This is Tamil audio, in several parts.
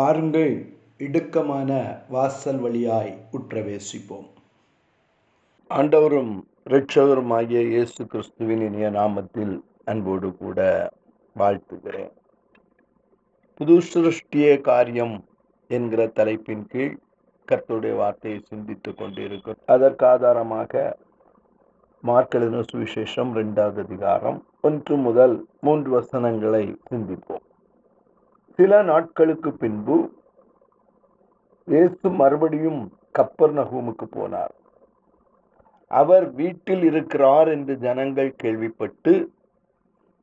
பாருங்கள் இடுக்கமான வாசல் வழியாய் உற்றவேசிப்போம். ஆண்டவரும் ஆகிய இயேசு கிறிஸ்துவின் இனிய நாமத்தில் அன்போடு கூட வாழ்த்துகிறேன். புது சிருஷ்டிய காரியம் என்கிற தலைப்பின் கீழ் கர்த்தருடைய வார்த்தையை சிந்தித்துக் கொண்டிருக்கிறோம் அதற்கு ஆதாரமாக மார்க்கெழுதின சுவிசேஷம் ரெண்டாவது அதிகாரம் ஒன்று முதல் மூன்று வசனங்களை சிந்திப்போம். சில நாட்களுக்கு பின்பு இயேசு மறுபடியும் கப்பர் நகூமுக்கு போனார். அவர் வீட்டில் இருக்கிறார் என்று ஜனங்கள் கேள்விப்பட்டு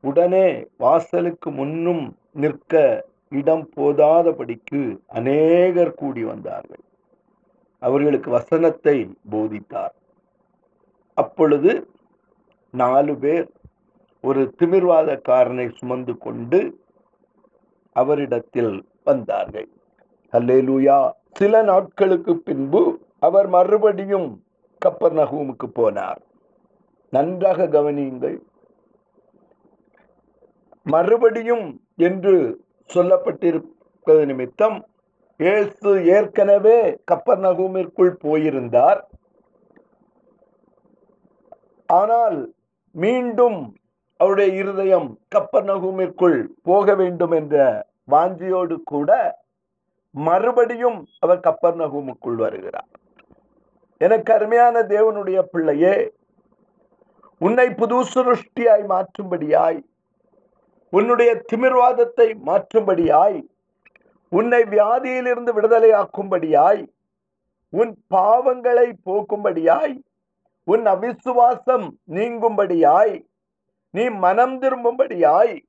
உடனே வாசலுக்கு முன்னும் நிற்க இடம் போதாதபடிக்கு அநேகர் கூடி வந்தார்கள். அவர்களுக்கு வசனத்தை போதித்தார். அப்பொழுது நாலு பேர் ஒரு திமிர்வாதக்காரனை சுமந்து கொண்டு அவரிடத்தில் வந்தார்கள். அல்லேலூயா சில நாட்களுக்கு பின்பு அவர் மறுபடியும் கப்பர் நகூமுக்கு போனார். நன்றாக கவனியுங்கள். மறுபடியும் என்று சொல்லப்பட்டிருப்பது நிமித்தம் இயேசு ஏற்கனவே கப்பர் நகூமிற்குள் போயிருந்தார். ஆனால் மீண்டும் அவருடைய இருதயம் கப்பர் நகூமிற்குள் போக வேண்டும் என்ற வாஞ்சியோடு கூட மறுபடியும் அவர் கப்பர் நகூமுக்குள் வருகிறார். எனக்கு அருமையான தேவனுடைய பிள்ளையே உன்னை புது சுருஷ்டியாய் மாற்றும்படியாய் உன்னுடைய திமிர்வாதத்தை மாற்றும்படியாய் உன்னை வியாதியிலிருந்து விடுதலையாக்கும்படியாய் உன் பாவங்களை போக்கும்படியாய் உன் அவிசுவாசம் நீங்கும்படியாய் நீ மனம் திரும்பும்படியாய்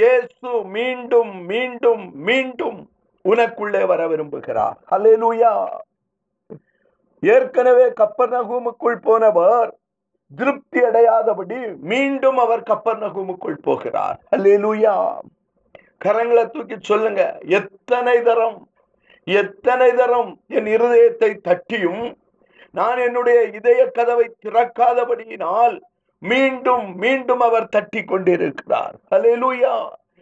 இயேசு மீண்டும் மீண்டும் மீண்டும் உனக்குள்ளே வர விரும்புகிறார். ஹலெலுயா ஏற்கனவே கப்பர் நகூமுக்குள் போனவர் திருப்தி அடையாதபடி மீண்டும் அவர் கப்பர் நகூமுக்குள் போகிறார். ஹலெலுயா கரங்களை தூக்கி சொல்லுங்க. எத்தனை தரம் எத்தனை தரம் என் இருதயத்தை தட்டியும் நான் என்னுடைய இதய கதவை திறக்காதபடியினால் மீண்டும் மீண்டும் அவர் தட்டி கொண்டிருக்கிறார் ஹalleluya.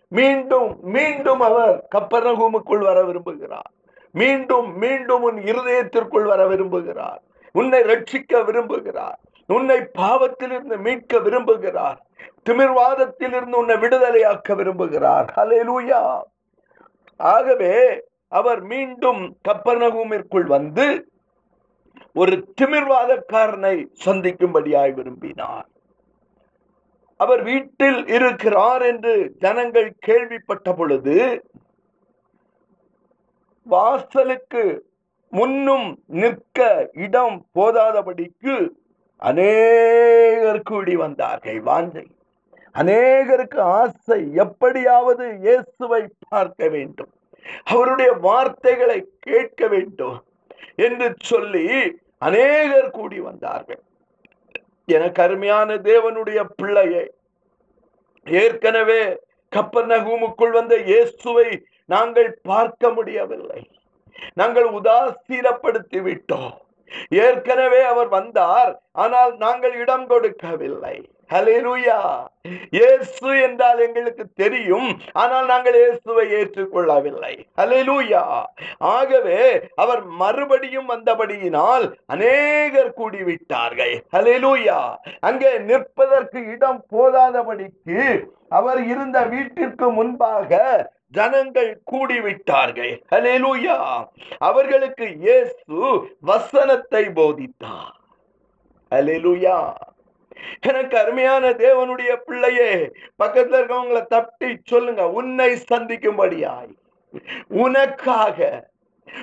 மீண்டும் மீண்டும் அவர் கப்பரகுமுக்குள் வர விரும்புகிறார். மீண்டும் மீண்டும் உன் இருதயத்திற்குள் வர விரும்புகிறார். உன்னை ரட்சிக்க விரும்புகிறார். உன்னை பாவத்திலிருந்து மீட்க விரும்புகிறார். திமிர்வாதத்திலிருந்து உன்னை விடுதலையாக்க விரும்புகிறார். ஹalleluya. ஆகவே அவர் மீண்டும் கப்பர்நகூமிற்குள் வந்து ஒரு திமிர்வாதக்காரனை சந்திக்கும்படியாய் விரும்பினார். அவர் வீட்டில் இருக்கிறார் என்று ஜனங்கள் கேள்விப்பட்ட பொழுது வாசலுக்கு முன்னும் நிற்க இடம் போதாதபடிக்கு அநேகர் கூடி வந்தார்கள். வாஞ்சை. அநேகருக்கு ஆசை எப்படியாவது இயேசுவை பார்க்க வேண்டும். அவருடைய வார்த்தைகளை கேட்க வேண்டும் என்று சொல்லி அநேகர் கூடி வந்தார்கள். எனக்கு அருமையான தேவனுடைய பிள்ளையை ஏற்கனவே கப்பர் நகூமுக்குள் வந்த இயேசுவை நாங்கள் பார்க்க முடியவில்லை. நாங்கள் உதாசீனப்படுத்தி விட்டோம் ஏற்கனவே அவர் வந்தார் ஆனால் நாங்கள் இடம் கொடுக்கவில்லை. ஹலேலுயா இயேசு என்றால் எங்களுக்கு தெரியும் ஆனால் நாங்கள் இயேசுவை ஏற்றுக்கொள்ளவில்லை. ஹலெலுயா ஆகவே அவர் மறுபடியும் வந்தபடியினால் அநேகர் கூடிவிட்டார்கள். ஹலெலுயா அங்கே நிற்பதற்கு இடம் போதாதபடிக்கு அவர் இருந்த வீட்டிற்கு முன்பாக ஜனங்கள் கூடிவிட்டார்கள். ஹலேலுயா அவர்களுக்கு இயேசு வசனத்தை போதித்தார். ஹலேலுயா எனக்கு அருமையான தேவனுடைய பிள்ளையே பக்கத்துல இருக்கவங்களை தட்டி சொல்லுங்க உன்னை சந்திக்கும்படியாய். உனக்காக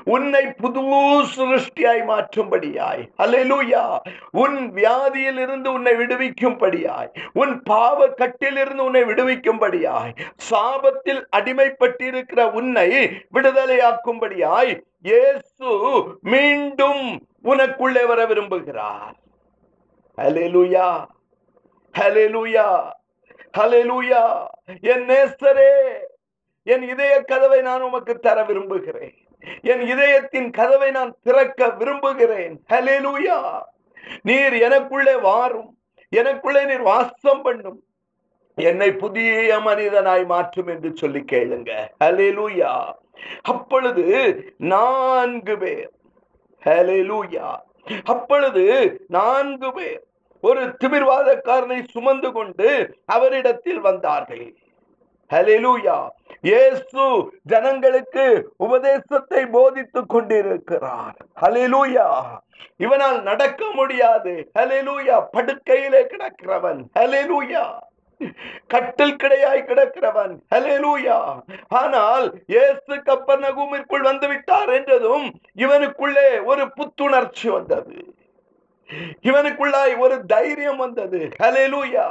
உன்னை புது சிருஷ்டியாய் மாற்றும்படியாய். அல்லேலூயா உன் வியாதியில் இருந்து உன்னை விடுவிக்கும்படியாய். உன் பாவ கட்டிலிருந்து உன்னை விடுவிக்கும்படியாய். சாபத்தில் அடிமைப்பட்டிருக்கிற உன்னை விடுதலையாக்கும்படியாய் இயேசு மீண்டும் உனக்குள்ளே வர விரும்புகிறார். ஹalleluya. ஹalleluya. ஹalleluya. என் நேசரே என் இதய கதவை நான் உமக்கு தர விரும்புகிறேன். என் இதயத்தின் கதவை நான் திறக்க விரும்புகிறேன். ஹalleluya நீர் எனக்குள்ளே வாரும். எனக்குள்ளே நீர் வாசம் பண்ணும். என்னை புதிய மனிதனாய் மாற்றும் என்று சொல்லி கேளுங்க. ஹலேலூயா அப்பொழுது நான்கு பேர். ஹலேலூயா அப்பொழுது நான்கு பேர். ஒரு திமிர்வாதக்காரனை சுமந்து கொண்டு அவரிடத்தில் வந்தார்கள். ஹalleluya. இயேசு ஜனங்களுக்கு உபதேசத்தை போதித்துக் கொண்டிருக்கிறார். ஹalleluya. இவனால் நடக்க முடியாது. ஹalleluya. படுக்கையிலே கிடக்கிறவன். ஹalleluya. கட்டில் கிடையாய் கிடக்கிறவன். ஹalleluya. ஆனால் இயேசு கப்பர் நகூமிற்குள் வந்து விட்டார் என்றதும் இவனுக்குள்ளே ஒரு புத்துணர்ச்சி வந்தது. இவனுக்குள்ளாய் ஒரு தைரியம் வந்தது. ஹalleluya.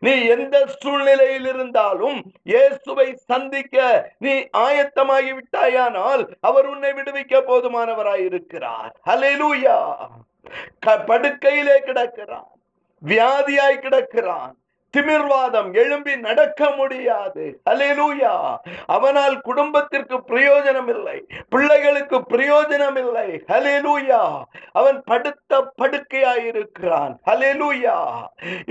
நீ எந்த சூழ்நிலையில் இருந்தாலும் இயேசுவை சந்திக்க நீ ஆயத்தமாகி விட்டாயானால் அவர் உன்னை விடுவிக்க போதுமானவராய் இருக்கிறார் ஹalleluya படுக்கையிலே கிடக்கிறான். வியாதியாய் கிடக்கிறான். திமிர்வாதம் எழும்பி நடக்க முடியாது. அலேலூயா அவனால் குடும்பத்திற்கு பிரயோஜனம் இல்லை பிள்ளைகளுக்கு பிரயோஜனம் இல்லை அலேலூயா அவன் படுத்த படுக்கையாயிருக்கிறான்.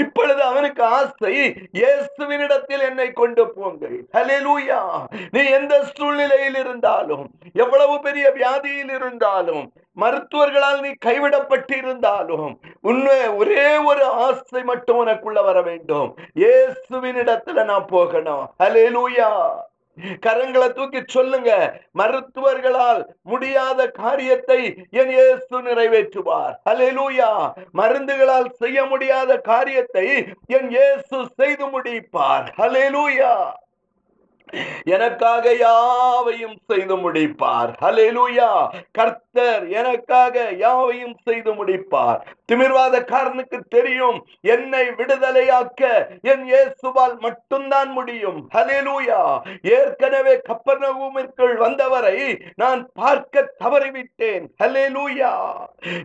இப்பொழுது அவனுக்கு ஆசை இயேசுவினிடத்தில் என்னை கொண்டு போங்கள். ஹalleluya நீ எந்த சூழ்நிலையில் இருந்தாலும் எவ்வளவு பெரிய வியாதியில் இருந்தாலும் மருத்துவர்களால் நீ கைவிடப்பட்டிருந்தாலும் உண்மை ஒரே ஒரு ஆசை மட்டும் உனக்குள்ள வர வேண்டும். இயேசுவின் இடத்துல நான் போகணும். ஹalleluya கரங்களை தூக்கி சொல்லுங்க. மருத்துவர்களால் முடியாத காரியத்தை என் இயேசு நிறைவேற்றுவார். ஹalleluya. மருந்துகளால் செய்ய முடியாத காரியத்தை என் இயேசு செய்து முடிப்பார். ஹalleluya. எனக்காக யாவையும் செய்து முடிப்பார். ஹலெலுயா கர்த்தர் எனக்காக யாவையும் செய்து முடிப்பார். திமிர்வாதக்காரனுக்கு தெரியும். என்னை விடுதலையாக்க என் இயேசுவால் மட்டும்தான் முடியும். ஹலெலுயா ஏற்கனவே கப்பர்நகூமிற்குள் வந்தவரை நான் பார்க்க தவறிவிட்டேன். ஹலெலுயா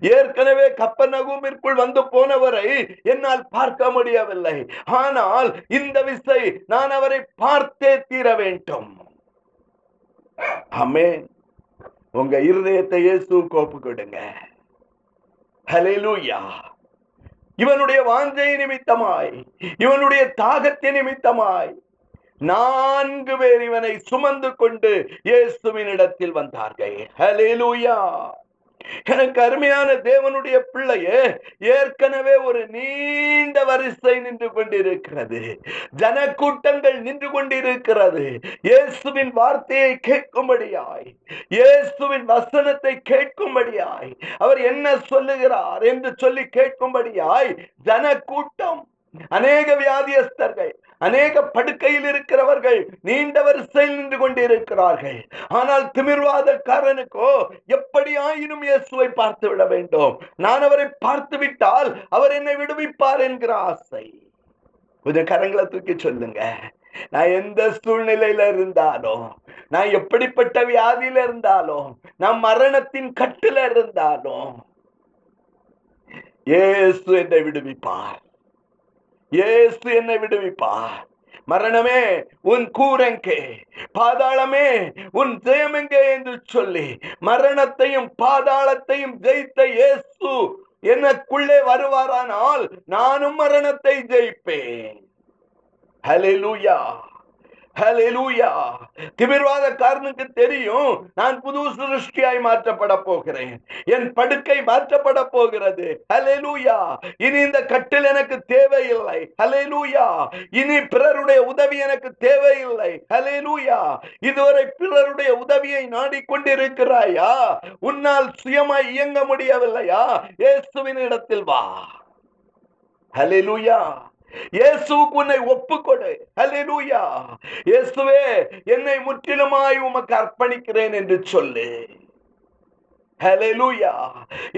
ஏற்கனவே கப்பர்நகூமிற்குள் வந்து போனவரை என்னால் பார்க்க முடியவில்லை. ஆனால் இந்த விசை நான் அவரை பார்த்தே தீர வேண்டும் ஆமென். உங்க இருதயத்தை இயேசு கோப்பு கொடுங்க. இவனுடைய வாஞ்சை நிமித்தமாய் இவனுடைய தாகத்தை நிமித்தமாய் நான்கு பேர் இவனை சுமந்து கொண்டு இயேசுவின் இடத்தில் வந்தார்கள். ஹalleluya. எனக்கு அருமையான தேவனுடைய பிள்ளையே ஏற்கனவே ஒரு நீண்ட வரிசை நின்று கொண்டிருக்கிறது. ஜனக்கூட்டங்கள் நின்று கொண்டிருக்கிறது. இயேசுவின் வார்த்தையை கேட்கும்படியாய் இயேசுவின் வசனத்தை கேட்கும்படியாய் அவர் என்ன சொல்லுகிறார் என்று சொல்லி கேட்கும்படியாய் ஜனக்கூட்டம் அநேக வியாதியஸ்தர்கள் அநேக படுக்கையில் இருக்கிறவர்கள் நீண்ட வரிசையில் நின்று கொண்டிருக்கிறார்கள். ஆனால் திமிர்வாதக்காரனுக்கோ எப்படி ஆயினும் இயேசுவை பார்த்து விட வேண்டும். நான் அவரை பார்த்து விட்டால் அவர் என்னை விடுவிப்பார் என்கிற ஆசை. கொஞ்சம் கரங்களை தூக்கி சொல்லுங்க. நான் எந்த சூழ்நிலையில இருந்தாலும் நான் எப்படிப்பட்ட வியாதியில இருந்தாலும் நான் மரணத்தின் கட்டுல இருந்தாலும் இயேசு என்னை விடுவிப்பார். இயேசு என்னை விடுவிப்பார். மரணமே உன் கூரங்கே பாதாளமே உன் ஜெயமெங்கே என்று சொல்லி மரணத்தையும் பாதாளத்தையும் ஜெயித்த இயேசு எனக்குள்ளே வருவாரானால் நானும் மரணத்தை ஜெயிப்பேன். ஹalleluya. திமிர்வாத திமிர்வாதக்காரனுக்கு தெரியும். நான் புது சிருஷ்டியாய் மாற்றப்பட போகிறேன். என் படுக்கை மாற்றப்பட போகிறது. ஹலெலூயா இனி இந்த கட்டில் எனக்கு தேவையில்லை. ஹலெலூயா இனி பிறருடைய உதவி எனக்கு தேவையில்லை. ஹலெலூயா இதுவரை பிறருடைய உதவியை நாடிக்கொண்டிருக்கிறாயா உன்னால் சுயமாய் இயங்க முடியவில்லையா? இயேசுவின் இடத்தில் வா. ஹலெலூயா இயேசுவுக்கு உன்னை ஒப்புக்கொடு. ஹலெலூயா இயேசுவே என்னை முற்றிலுமாய் உமக்கு அர்ப்பணிக்கிறேன் என்று சொல்லு.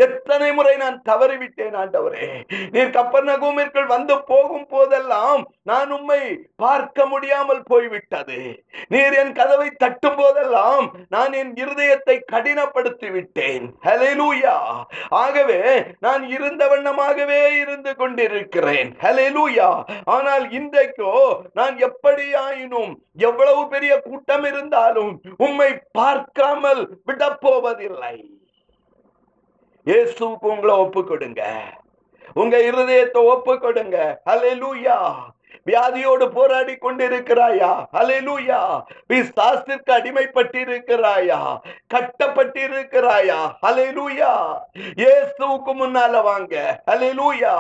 எத்தனை முறை நான் தவறிவிட்டேன் ஆண்டவரே. நீர் கப்பர்நகூமிற்குள் வந்து போகும் போதெல்லாம் நான் உம்மை பார்க்க முடியாமல் போய்விட்டது. நீர் என் கதவை தட்டும் போதெல்லாம் நான் என் இருதயத்தை கடினப்படுத்தி விட்டேன் ஹalleluya ஆகவே நான் இருந்த வண்ணமாகவே இருந்து கொண்டிருக்கிறேன். ஹalleluya ஆனால் இன்றைக்கோ நான் எப்படியாயினும் எவ்வளவு பெரிய கூட்டம் இருந்தாலும் உம்மை பார்க்காமல் விடப்போவதில்லை. இயேசுவுக்கு உங்களை ஒப்பு கொடுங்க உங்க இருதயத்தை ஒப்பு கொடுங்க ஹalleluya வியாதியோடு போராடி கொண்டிருக்கிறாயா? அலையலூயா பிசாசிற்கு அடிமைப்பட்டிருக்கிறாயா? கட்டப்பட்டிருக்கிறாயா? அலையலூயா இயேசுவுக்கு முன்னால வாங்க. அலையலூயா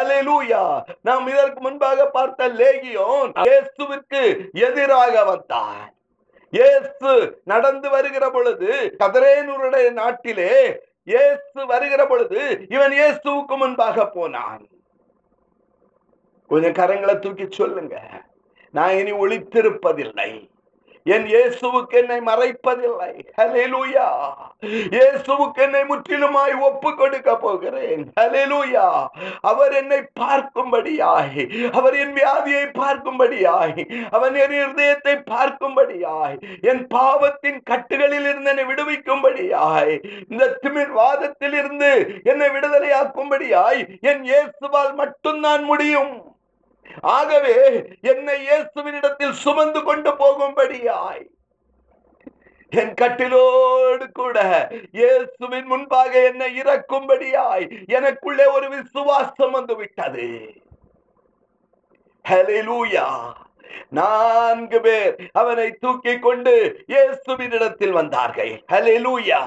அலையலூயா நாம் இதற்கு முன்பாக பார்த்த லேகியோன் இயேசுவிற்கு எதிராக வந்தான். இயேசு நடந்து வருகிற பொழுது கதரேனூருடைய நாட்டிலே இயேசு வருகிற பொழுது இவன் இயேசுவுக்கு முன்பாக போனான். கொஞ்சம் கரங்களை தூக்கி சொல்லுங்க. நான் இனி ஒளித்திருப்பதில்லை. என் இயேசுவுக்கு என்னை மறைப்பதில்லை. ஹalleluya இயேசுவுக்கு என்னை முற்றிலுமாய் ஒப்பு கொடுக்க போகிறேன். ஹalleluya அவர் என்னை பார்க்கும்படியாய் அவர் என் வியாதியை பார்க்கும்படியாய் அவன் என் இருதயத்தை பார்க்கும்படியாய் என் பாவத்தின் கட்டுகளில் இருந்து என்னை விடுவிக்கும்படியாய் இந்த திமிர் வாதத்தில் இருந்து என்னை விடுதலையாக்கும்படியாய் என் இயேசுவால் மட்டும்தான் முடியும். ஆகவே என்னை இயேசுவினிடத்தில் சுமந்து கொண்டு போகும்படியாய். என் கட்டிலோடு கூட இயேசுவின் முன்பாக என்னை இறக்கும்படியாய் எனக்குள்ளே ஒரு விசுவாசம் வந்து விட்டது. ஹலிலூயா நான்கு பேர் அவனை தூக்கி கொண்டு இயேசுவினிடத்தில் வந்தார்கள். ஹலிலூயா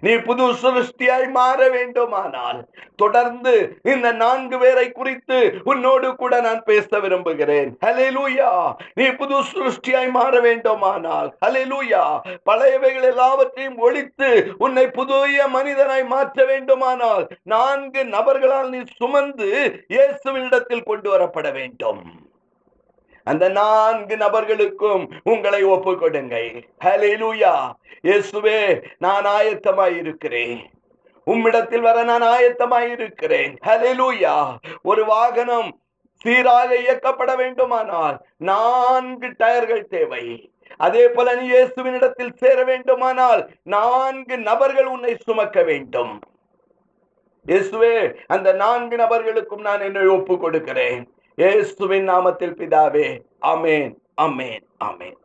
நீ புது சிருஷ்டியாய் மாற வேண்டுமானால் தொடர்ந்து இந்த நான்கு பேரை குறித்து உன்னோடு கூட நான் பேச விரும்புகிறேன். ஹalleluya நீ புது சிருஷ்டியாய் மாற வேண்டுமானால் ஹalleluya பழையவைகள் எல்லாவற்றையும் ஒழித்து உன்னை புதிய மனிதனாய் மாற்ற வேண்டுமானால் நான்கு நபர்களால் நீ சுமந்து இயேசுவினிடத்தில் கொண்டு வரப்பட வேண்டும். அந்த நான்கு நபர்களுக்கும் உங்களை ஒப்பு கொடுங்கள் ஹalleluya இயேசுவே நான் ஆயத்தமாய் இருக்கிறேன் உம்மிடத்தில் வர நான் ஆயத்தமாய் இருக்கிறேன் ஹalleluya ஒரு வாகனம் சீராக இயக்கப்பட வேண்டுமானால் நான்கு டயர்கள் தேவை. அதே போல நீ இயேசுவினிடத்தில் சேர வேண்டுமானால் நான்கு நபர்கள் உன்னை சுமக்க வேண்டும். இயேசுவே அந்த நான்கு நபர்களுக்கும் நான் என்னை ஒப்பு கொடுக்கிறேன் இயேசுவின் நாமத்தில் பிதாவே. அமேன் அமேன் அமேன்